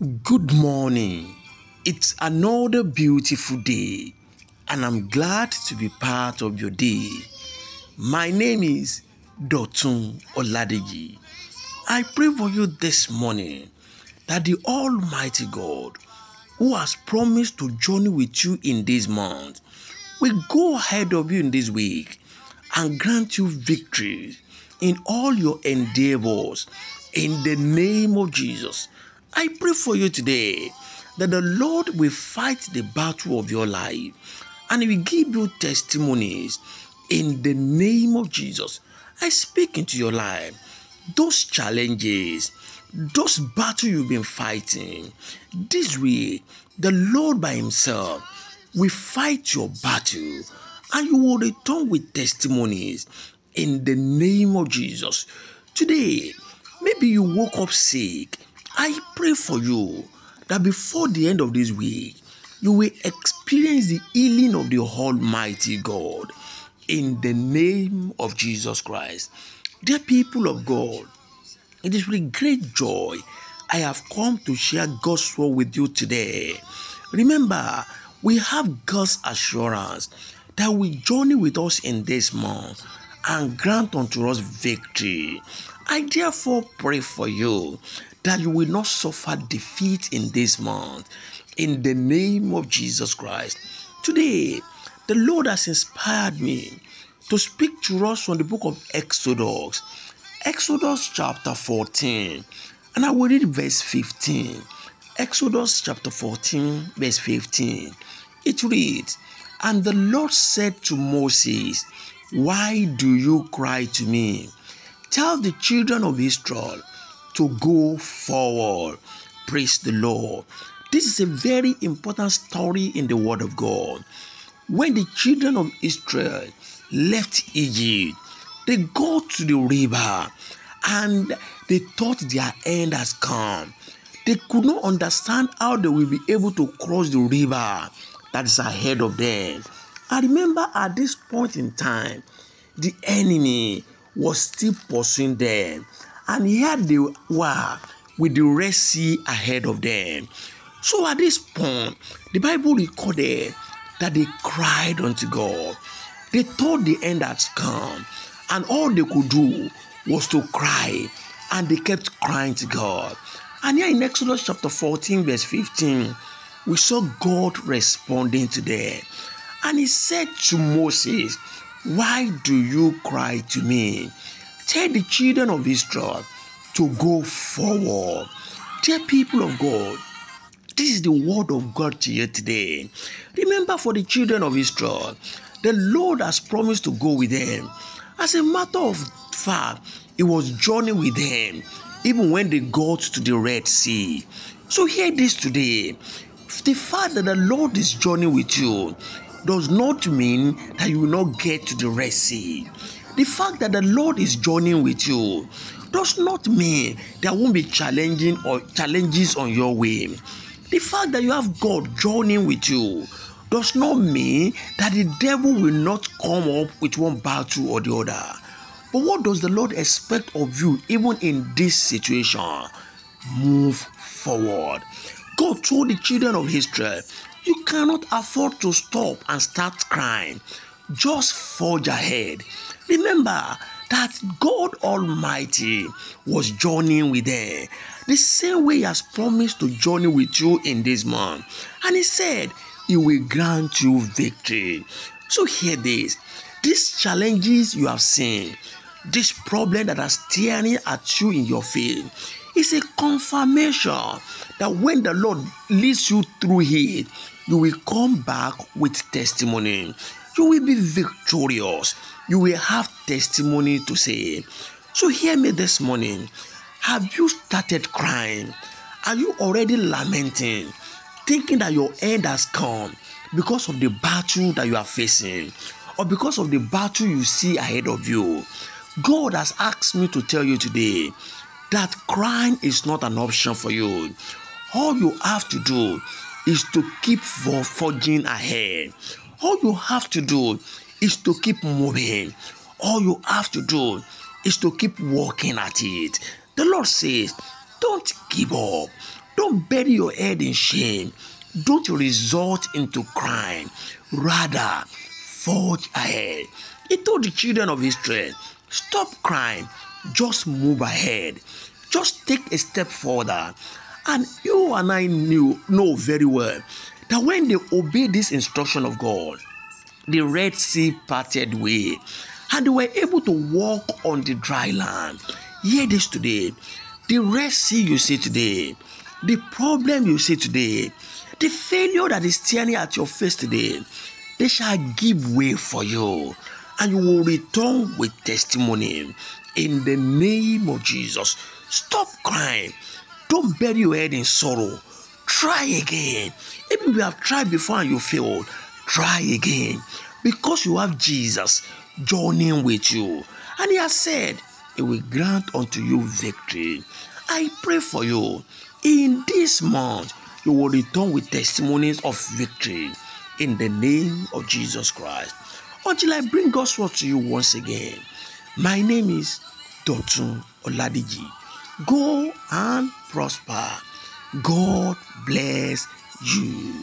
Good morning. It's another beautiful day, and I'm glad to be part of your day. My name is Dotun Oladeji. I pray for you this morning that the Almighty God, who has promised to journey with you in this month, will go ahead of you in this week and grant you victory in all your endeavors in the name of Jesus. I pray for you today that the Lord will fight the battle of your life and will give you testimonies in the name of Jesus. I speak into your life those challenges, those battles you've been fighting. This way, the Lord by Himself will fight your battle and you will return with testimonies in the name of Jesus. Today, maybe you woke up sick I pray for you that before the end of this week, you will experience the healing of the Almighty God in the name of Jesus Christ. Dear people of God, it is with great joy I have come to share God's word with you today. Remember, we have God's assurance that will journey with us in this month and grant unto us victory. I therefore pray for you that you will not suffer defeat in this month. In the name of Jesus Christ. Today, the Lord has inspired me to speak to us from the book of Exodus, Exodus chapter 14, and I will read verse 15. Exodus chapter 14, verse 15. It reads, And the Lord said to Moses, Why do you cry to me? Tell the children of Israel to go forward. Praise the Lord. This is a very important story in the Word of God. When the children of Israel left Egypt, they go to the river and they thought their end has come. They could not understand how they will be able to cross the river that is ahead of them. I remember at this point in time, the enemy was still pursuing them and here they were with the Red Sea ahead of them. So at this point, the Bible recorded that they cried unto God. They thought the end had come, and all they could do was to cry, and they kept crying to God. And here in Exodus chapter 14, verse 15, we saw God responding to them. And he said to Moses, Why do you cry to me? Tell the children of Israel to go forward. Dear people of God, this is the word of God to you today. Remember, for the children of Israel, the Lord has promised to go with them. As a matter of fact, He was journeying with them even when they got to the Red Sea. So, hear this today. The fact that the Lord is journeying with you does not mean that you will not get to the Red Sea. The fact that the Lord is joining with you does not mean there won't be challenging or challenges on your way. The fact that you have God joining with you does not mean that the devil will not come up with one battle or the other. But what does the Lord expect of you even in this situation? Move forward. God told the children of Israel, You cannot afford to stop and start crying. Just forge ahead. Remember that God Almighty was journeying with them the same way He has promised to journey with you in this month. And He said, He will grant you victory. So, hear this these challenges you have seen, this problem that are staring at you in your faith, is a confirmation that when the Lord leads you through it, you will come back with testimony you will be victorious. You will have testimony to say. So, hear me this morning. Have you started crying? Are you already lamenting, thinking that your end has come because of the battle that you are facing or because of the battle you see ahead of you? God has asked me to tell you today that crying is not an option for you. All you have to do is to keep forging ahead. All you have to do is to keep moving. All you have to do is to keep working at it. The Lord says, Don't give up. Don't bury your head in shame. Don't resort into crime. Rather, forge ahead. He told the children of Israel, Stop crying, just move ahead. Just take a step further. And you and I knew, know very well that when they obey this instruction of God, the Red Sea parted way and they were able to walk on the dry land. Hear this today. The Red Sea you see today, the problem you see today, the failure that is staring at your face today, they shall give way for you and you will return with testimony in the name of Jesus. Stop crying. Don't bury your head in sorrow. Try again. Even if you have tried before and you failed, try again. Because you have Jesus joining with you. And He has said, He will grant unto you victory. I pray for you. In this month, you will return with testimonies of victory in the name of Jesus Christ. Until I bring God's word to you once again, my name is Dotun Oladiji. Go and prosper. God bless you.